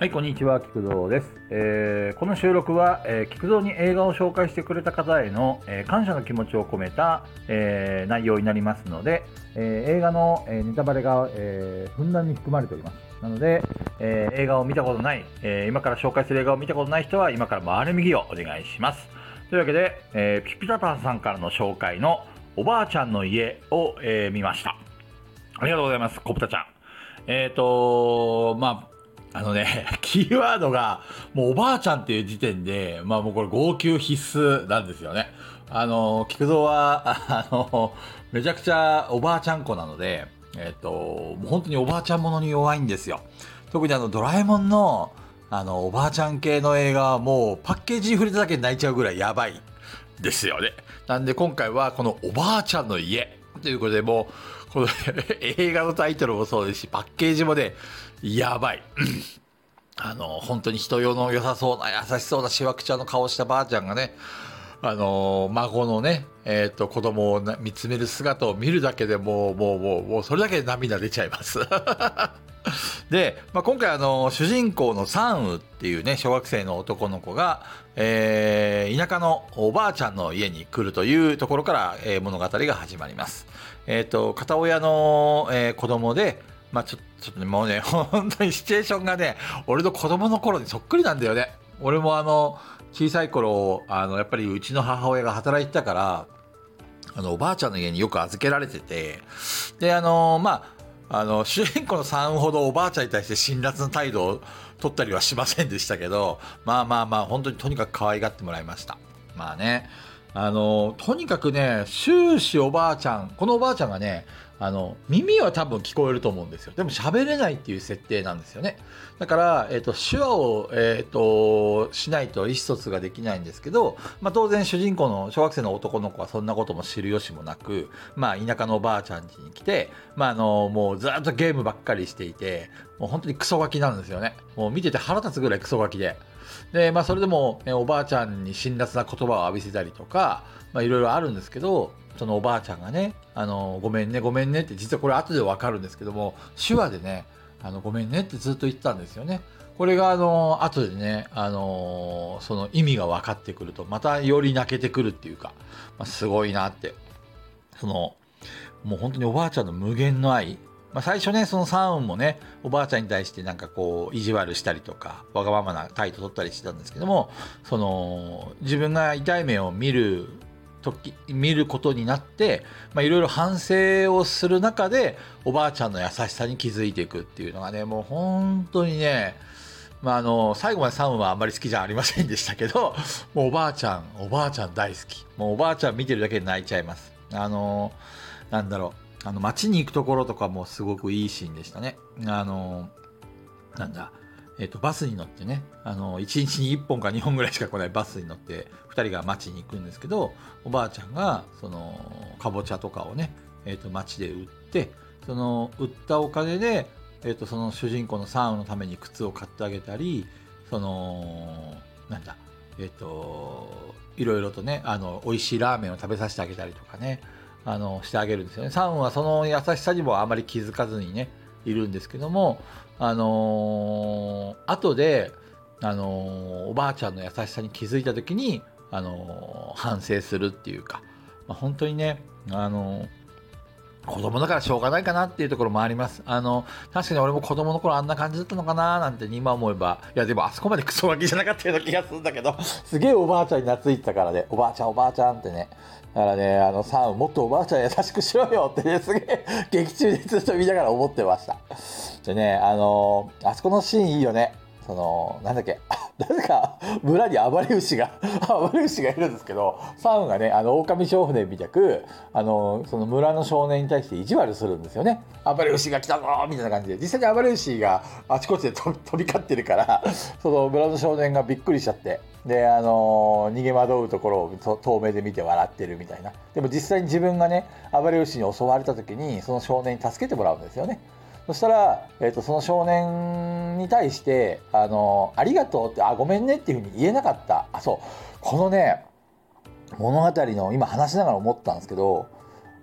はい、こんにちは、菊蔵です。えーこの収録は、えー菊蔵に映画を紹介してくれた方への、えー感謝の気持ちを込めた、えー内容になりますので、えー映画の、えーネタバレが、えーふんだんに含まれております。なので、えー映画を見たことない、えー今から紹介する映画を見たことない人は、今から回れ右をお願いします。というわけで、えーピピタパンさんからの紹介のおばあちゃんの家を、えー見ました。ありがとうございます、コプタちゃん。えっ、とまあ、あのね、キーワードが、もうおばあちゃんっていう時点で、まあもうこれ号泣必須なんですよね。あの、菊蔵は、あの、めちゃくちゃおばあちゃん子なので、えっ、と、もう本当におばあちゃんものに弱いんですよ。特にあの、ドラえもんの、あの、おばあちゃん系の映画はもうパッケージに触れただけで泣いちゃうぐらいやばいですよね。なんで今回はこのおばあちゃんの家ということでもう、この 映画のタイトルもそうですし、パッケージもね、やばい。あの、本当に人用の良さそうな、優しそうなしわくちゃの顔したばあちゃんがね、あの、孫のね、えっ、と、子供を見つめる姿を見るだけでもう、もう、もう、もう、それだけで涙出ちゃいます。で、まあ、今回あの、主人公のサンウっていうね、小学生の男の子が、えー田舎のおばあちゃんの家に来るというところから、えー物語が始まります。えっ、と、片親の、えー子供で、まあちょちょっとね、もうね、本当にシチュエーションがね、俺の子供の頃にそっくりなんだよね。俺もあの、小さい頃、あの、やっぱりうちの母親が働いてたから、あの、おばあちゃんの家によく預けられてて、で、あの、まあ、あの、主人公の3ほどおばあちゃんに対して辛辣な態度を取ったりはしませんでしたけど、まあまあまあ、本当にとにかく可愛がってもらいました。まあね、あの、とにかくね、終始おばあちゃん、このおばあちゃんがね、あの、耳は多分聞こえると思うんですよ。でも喋れないっていう設定なんですよね。だから、えっ、と、手話を、えっ、と、しないと意思疎通ができないんですけど、まあ当然主人公の小学生の男の子はそんなことも知る由もなく、まあ田舎のおばあちゃん家に来て、まああの、もうずっとゲームばっかりしていて、もう本当にクソガキなんですよね。もう見てて腹立つぐらいクソガキで。で、まあそれでも、えおばあちゃんに辛辣な言葉を浴びせたりとか、まあいろいろあるんですけど、そのおばあちゃんがね、あの、ごめんね、ごめんねって、実はこれ後でわかるんですけども、手話でね、あの、ごめんねってずっと言ってたんですよね。これが、あの、後でね、あの、その意味が分かってくると、またより泣けてくるっていうか、まあ、すごいなって。その、もう本当におばあちゃんの無限の愛。まあ、最初ね、そのサウンもね、おばあちゃんに対してなんかこう、意地悪したりとか、わがままな態度取ったりしてたんですけども、その、自分が痛い目を見る時、見ることになって、いろいろ反省をする中で、おばあちゃんの優しさに気づいていくっていうのがね、もう本当にね、まあ、あの、最後までサウンはあんまり好きじゃありませんでしたけど、もうおばあちゃん、おばあちゃん大好き。もうおばあちゃん見てるだけで泣いちゃいます。あの、なんだろう、あの、街に行くところとかもすごくいいシーンでしたね。あの、なんだ、えっ、と、バスに乗ってね、あの、1日に1本か2本ぐらいしか来ないバスに乗って、2人が街に行くんですけど、おばあちゃんが、その、かぼちゃとかをね、えっ、と、街で売って、その、売ったお金で、えっ、と、その主人公のサウのために靴を買ってあげたり、その、なんだ、えっ、と、いろいろとね、あの、美味しいラーメンを食べさせてあげたりとかね、あの、してあげるんですよね。サウンはその優しさにもあまり気づかずにね、いるんですけども、あのー後で、あのーおばあちゃんの優しさに気づいた時に、あのー反省するっていうか、まあ、本当にね、あのー子供だからしょうがないかなっていうところもあります。あの、確かに俺も子供の頃あんな感じだったのかななんて今思えば、いやでもあそこまでクソガキじゃなかったような気がするんだけど、すげえおばあちゃんに懐いてたからね、おばあちゃんおばあちゃんってね。だからね、あの、サウもっとおばあちゃん優しくしろよってね、すげえ劇中でずっと見ながら思ってました。でね、あのあそこのシーンいいよね。その、なんだっけ、なぜか村に暴れ牛が、暴れ牛がいるんですけど、サウンがね、あの、狼少年みたく、あの、その村の少年に対して意地悪するんですよね。暴れ牛が来たぞみたいな感じで。実際に暴れ牛があちこちで 飛び交ってるから、その村の少年がびっくりしちゃって、で、あの逃げ惑うところをと遠目で見て笑ってるみたいな。でも実際に自分がね、暴れ牛に襲われた時に、その少年に助けてもらうんですよね。そしたら、えー、とその少年に対して、あのありがとうって、あ、ごめんねっていうふうに言えなかった。あ、そう。このね、物語の今話しながら思ったんですけど、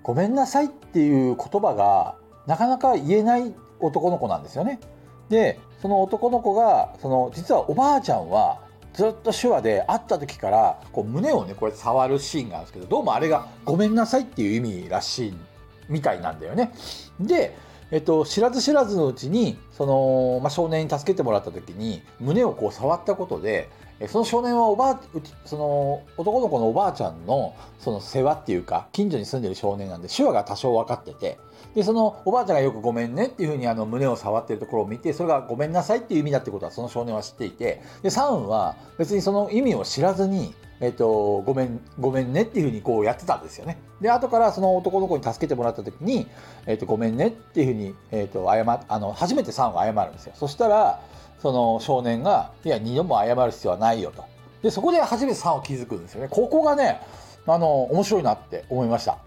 ごめんなさいっていう言葉がなかなか言えない男の子なんですよね。でその男の子がその実はおばあちゃんはずっと手話で会った時からこう胸をねこうやって触るシーンがあるんですけどどうもあれが「ごめんなさい」っていう意味らしいみたいなんだよね。で、えっと、知らず知らずのうちにその、まあ、少年に助けてもらった時に胸をこう触ったことでその少年はおばあその男の子のおばあちゃんのその世話っていうか近所に住んでる少年なんで手話が多少分かっててでそのおばあちゃんがよく「ごめんね」っていうふうにあの胸を触ってるところを見てそれが「ごめんなさい」っていう意味だってことはその少年は知っていてでサウンは別にその意味を知らずにえっと、ごめん、ごめんねっていうふうにこうやってたんですよね。で、後からその男の子に助けてもらった時に、えっと、ごめんねっていうふうに、えっと、謝、あの、初めてサンは謝るんですよ。そしたら、その少年が、いや、二度も謝る必要はないよと。で、そこで初めて3を気づくんですよね。ここがね、あの、面白いなって思いました。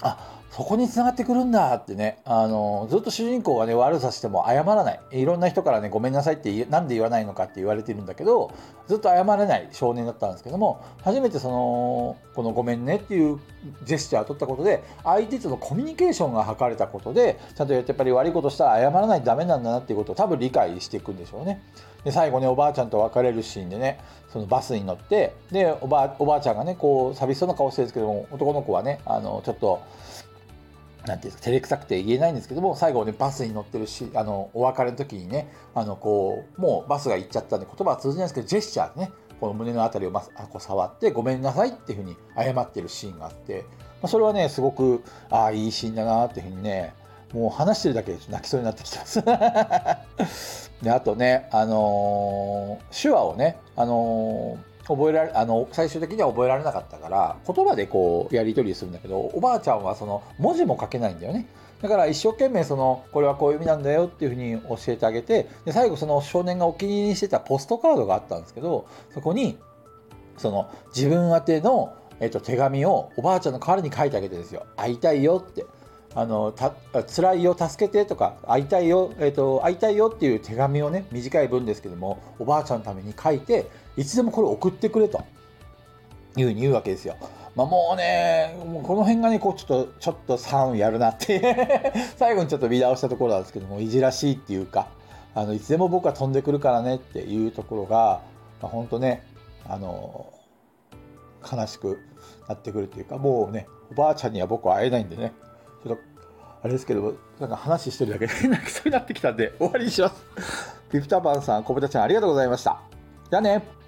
あ、そこに繋がってくるんだってね、あの、ずっと主人公がね、悪さしても謝らない。いろんな人からね、ごめんなさいってなんで言わないのかって言われてるんだけど、ずっと謝れない少年だったんですけども、初めてその、このごめんねっていうジェスチャーを取ったことで、相手とのコミュニケーションが図れたことで、ちゃんとやってやっぱり悪いことしたら謝らないとダメなんだなっていうことを多分理解していくんでしょうね。で、最後ね、おばあちゃんと別れるシーンでね、そのバスに乗って、で、おばおばあちゃんがね、こう、寂しそうな顔してるんですけども、男の子はね、あの、ちょっと、なんていうか照れくさくて言えないんですけども最後ねバスに乗ってるしあのお別れの時にねあのこうもうバスが行っちゃったんで言葉は通じないんですけどジェスチャーでねこの胸の辺りをまあこう触ってごめんなさいっていうふうに謝ってるシーンがあって、まあ、それはねすごくああいいシーンだなっていうふうにねもう話してるだけで泣きそうになってきてます。であとねあのー、手話をねあのー覚えられあの最終的には覚えられなかったから言葉でこうやり取りするんだけどおばあちゃんはその文字も書けないんだよね。だから一生懸命そのこれはこういう意味なんだよっていうふうに教えてあげてで最後その少年がお気に入りにしてたポストカードがあったんですけどそこにその自分宛ての、えっと、手紙をおばあちゃんの代わりに書いてあげてですよ。会いたいよって。あのた辛いよ助けてとか会いたいよ、えーと、会いたいよっていう手紙をね短い文ですけどもおばあちゃんのために書いていつでもこれ送ってくれというふうに言うわけですよ。まあ、もうねもうこの辺がねこうちょっとちょっと3やるなって 最後にちょっと見直したところなんですけどもいじらしいっていうかあのいつでも僕は飛んでくるからねっていうところが、まあ、本当ねあの悲しくなってくるというかもうねおばあちゃんには僕は会えないんでねちょっと、あれですけど、なんか話してるだけで 泣きそうになってきたんで、終わりにします。ピプタパンさん、小豚ちゃん、ありがとうございました。じゃあね。